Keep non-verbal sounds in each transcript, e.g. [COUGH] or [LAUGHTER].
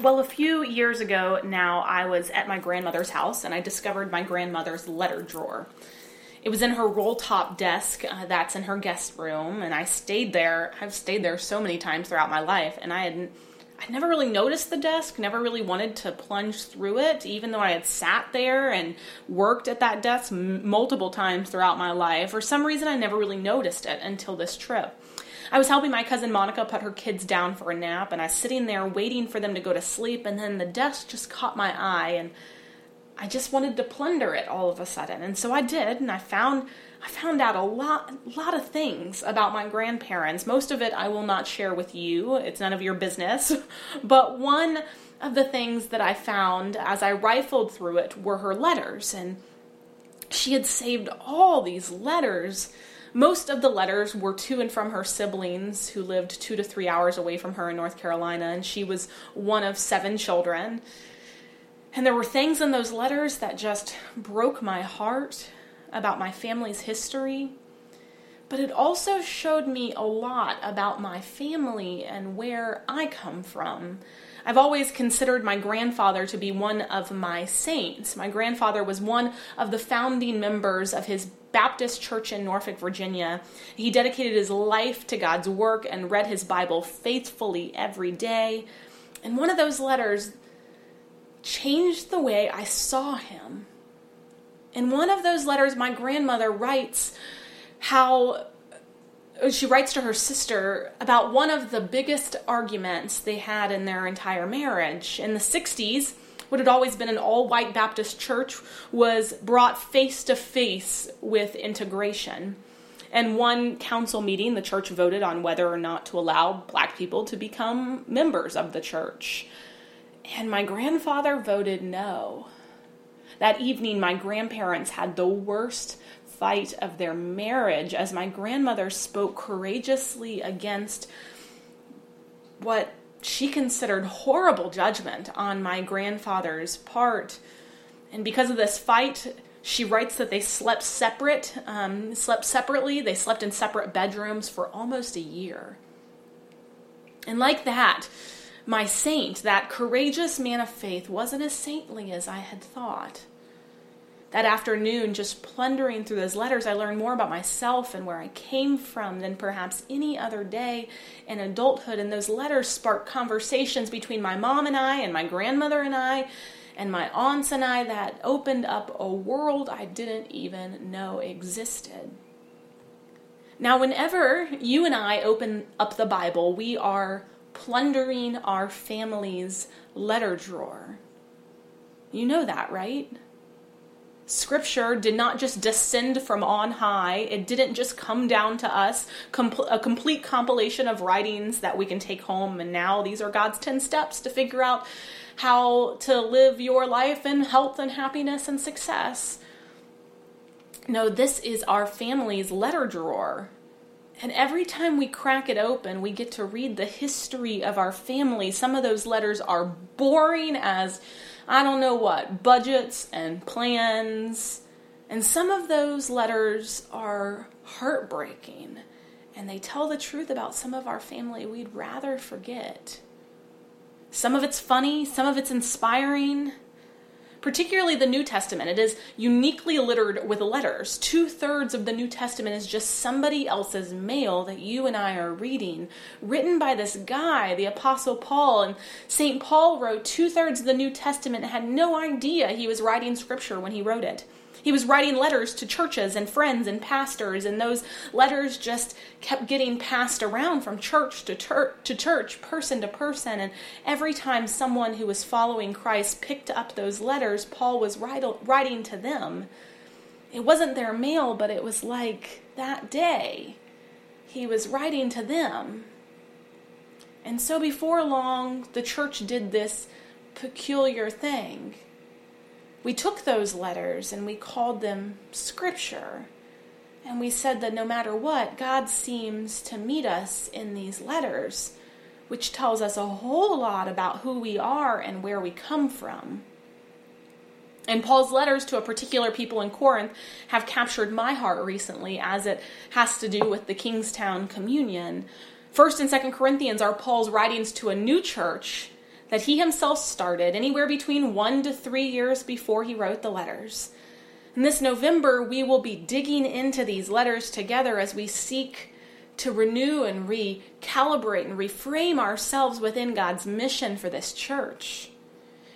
Well, a few years ago now, I was at my grandmother's house and I discovered my grandmother's letter drawer. It was in her roll top desk uh, that's in her guest room, and I stayed there. I've stayed there so many times throughout my life, and I had I never really noticed the desk, never really wanted to plunge through it, even though I had sat there and worked at that desk m- multiple times throughout my life. For some reason, I never really noticed it until this trip. I was helping my cousin Monica put her kids down for a nap, and I was sitting there waiting for them to go to sleep, and then the desk just caught my eye, and I just wanted to plunder it all of a sudden. And so I did, and I found I found out a lot a lot of things about my grandparents. Most of it I will not share with you. It's none of your business. [LAUGHS] but one of the things that I found as I rifled through it were her letters and she had saved all these letters most of the letters were to and from her siblings who lived two to three hours away from her in North Carolina, and she was one of seven children. And there were things in those letters that just broke my heart about my family's history. But it also showed me a lot about my family and where I come from. I've always considered my grandfather to be one of my saints. My grandfather was one of the founding members of his Baptist church in Norfolk, Virginia. He dedicated his life to God's work and read his Bible faithfully every day. And one of those letters changed the way I saw him. In one of those letters, my grandmother writes how Uh, she writes to her sister about one of the biggest arguments they had in their entire marriage. In the 60s, what had always been an all white Baptist church was brought face to face with integration. And one council meeting, the church voted on whether or not to allow black people to become members of the church. And my grandfather voted no. That evening, my grandparents had the worst fight of their marriage as my grandmother spoke courageously against what she considered horrible judgment on my grandfather's part. And because of this fight, she writes that they slept separate, um, slept separately. They slept in separate bedrooms for almost a year. And like that, my saint, that courageous man of faith, wasn't as saintly as I had thought that afternoon, just plundering through those letters, I learned more about myself and where I came from than perhaps any other day in adulthood. And those letters sparked conversations between my mom and I, and my grandmother and I, and my aunts and I that opened up a world I didn't even know existed. Now, whenever you and I open up the Bible, we are plundering our family's letter drawer. You know that, right? Scripture did not just descend from on high. It didn't just come down to us, a complete compilation of writings that we can take home. And now these are God's 10 steps to figure out how to live your life in health and happiness and success. No, this is our family's letter drawer. And every time we crack it open, we get to read the history of our family. Some of those letters are boring as I don't know what, budgets and plans. And some of those letters are heartbreaking and they tell the truth about some of our family we'd rather forget. Some of it's funny, some of it's inspiring, particularly the New Testament. It is uniquely littered with letters. Two thirds of the New Testament is just somebody else's mail that you and I are reading, written by this guy, the Apostle Paul. And St. Paul wrote two thirds of the New Testament and had no idea he was writing scripture when he wrote it. He was writing letters to churches and friends and pastors, and those letters just kept getting passed around from church to, ter- to church, person to person. And every time someone who was following Christ picked up those letters, Paul was writing to them. It wasn't their mail, but it was like that day. He was writing to them. And so before long, the church did this peculiar thing we took those letters and we called them scripture. And we said that no matter what, God seems to meet us in these letters, which tells us a whole lot about who we are and where we come from. And Paul's letters to a particular people in Corinth have captured my heart recently as it has to do with the Kingstown Communion. First and Second Corinthians are Paul's writings to a new church that he himself started anywhere between one to three years before he wrote the letters. And this November, we will be digging into these letters together as we seek to renew and recalibrate and reframe ourselves within God's mission for this church.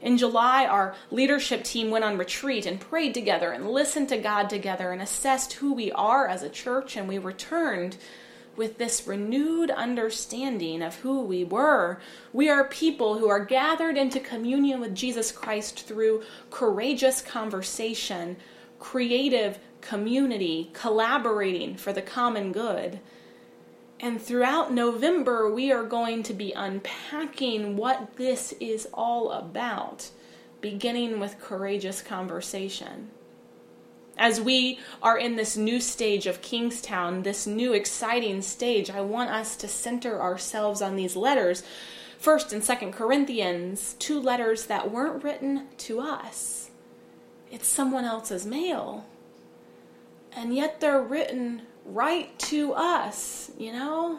In July, our leadership team went on retreat and prayed together and listened to God together and assessed who we are as a church, and we returned with this renewed understanding of who we were. We are people who are gathered into communion with Jesus Christ through courageous conversation, creative community, collaborating for the common good. And throughout November, we are going to be unpacking what this is all about, beginning with courageous conversation. As we are in this new stage of Kingstown, this new exciting stage, I want us to center ourselves on these letters. First and Second Corinthians, two letters that weren't written to us. It's someone else's mail. And yet they're written right to us, you know?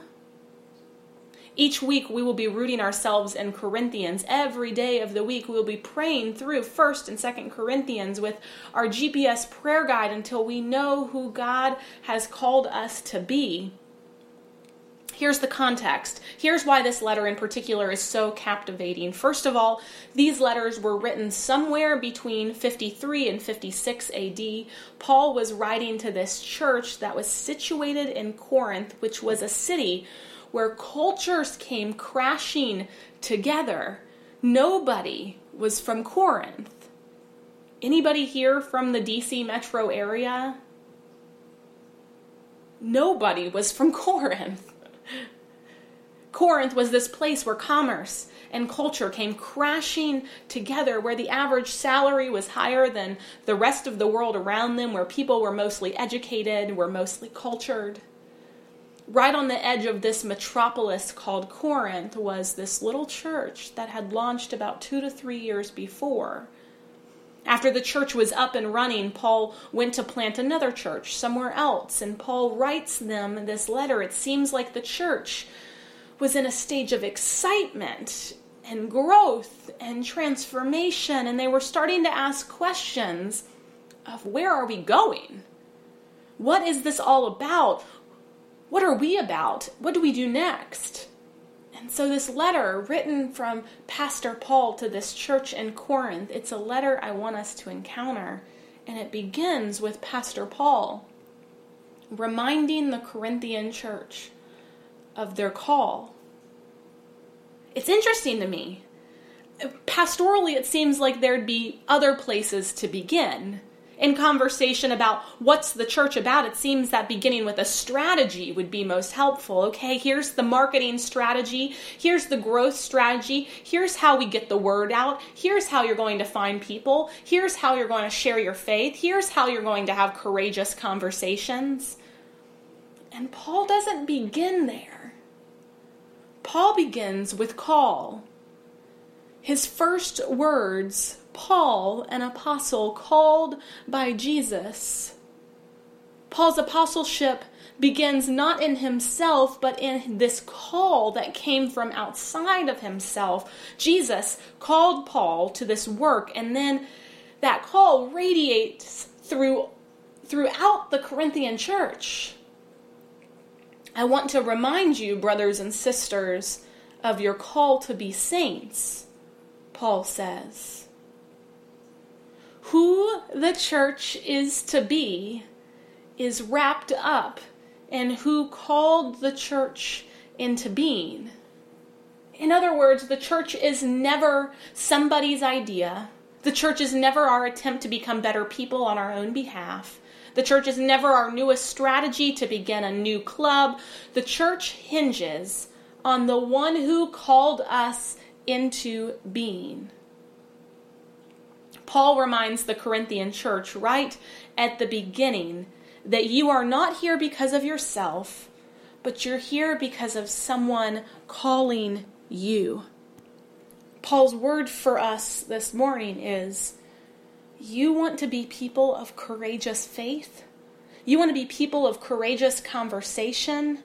Each week we will be rooting ourselves in Corinthians. Every day of the week we will be praying through 1st and 2nd Corinthians with our GPS prayer guide until we know who God has called us to be. Here's the context. Here's why this letter in particular is so captivating. First of all, these letters were written somewhere between 53 and 56 AD. Paul was writing to this church that was situated in Corinth, which was a city where cultures came crashing together. Nobody was from Corinth. Anybody here from the DC metro area? Nobody was from [LAUGHS] Corinth. Corinth was this place where commerce and culture came crashing together, where the average salary was higher than the rest of the world around them, where people were mostly educated, were mostly cultured. Right on the edge of this metropolis called Corinth was this little church that had launched about two to three years before. After the church was up and running, Paul went to plant another church somewhere else, and Paul writes them this letter. It seems like the church was in a stage of excitement and growth and transformation, and they were starting to ask questions of where are we going? What is this all about? What are we about? What do we do next? And so, this letter written from Pastor Paul to this church in Corinth, it's a letter I want us to encounter. And it begins with Pastor Paul reminding the Corinthian church of their call. It's interesting to me. Pastorally, it seems like there'd be other places to begin. In conversation about what's the church about, it seems that beginning with a strategy would be most helpful. Okay, here's the marketing strategy, here's the growth strategy, here's how we get the word out, here's how you're going to find people, here's how you're going to share your faith, here's how you're going to have courageous conversations. And Paul doesn't begin there. Paul begins with call. His first words, Paul, an apostle called by Jesus. Paul's apostleship begins not in himself, but in this call that came from outside of himself. Jesus called Paul to this work, and then that call radiates through throughout the Corinthian church. I want to remind you, brothers and sisters, of your call to be saints, Paul says. Who the church is to be is wrapped up in who called the church into being. In other words, the church is never somebody's idea. The church is never our attempt to become better people on our own behalf. The church is never our newest strategy to begin a new club. The church hinges on the one who called us into being. Paul reminds the Corinthian church right at the beginning that you are not here because of yourself, but you're here because of someone calling you. Paul's word for us this morning is you want to be people of courageous faith? You want to be people of courageous conversation?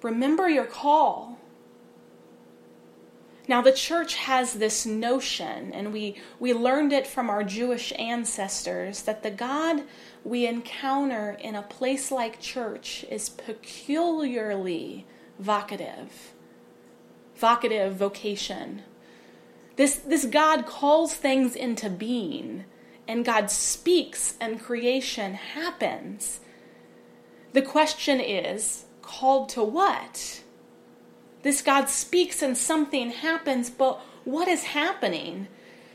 Remember your call. Now, the church has this notion, and we, we learned it from our Jewish ancestors, that the God we encounter in a place like church is peculiarly vocative. Vocative vocation. This, this God calls things into being, and God speaks, and creation happens. The question is called to what? This God speaks and something happens, but what is happening?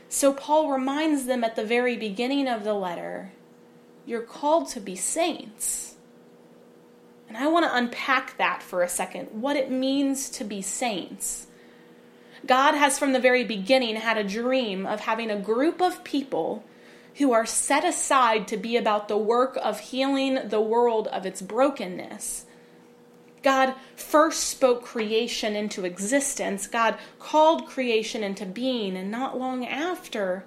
So Paul reminds them at the very beginning of the letter you're called to be saints. And I want to unpack that for a second what it means to be saints. God has from the very beginning had a dream of having a group of people who are set aside to be about the work of healing the world of its brokenness. God first spoke creation into existence. God called creation into being, and not long after,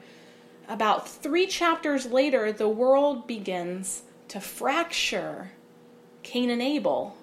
about three chapters later, the world begins to fracture Cain and Abel.